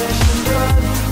flesh and blood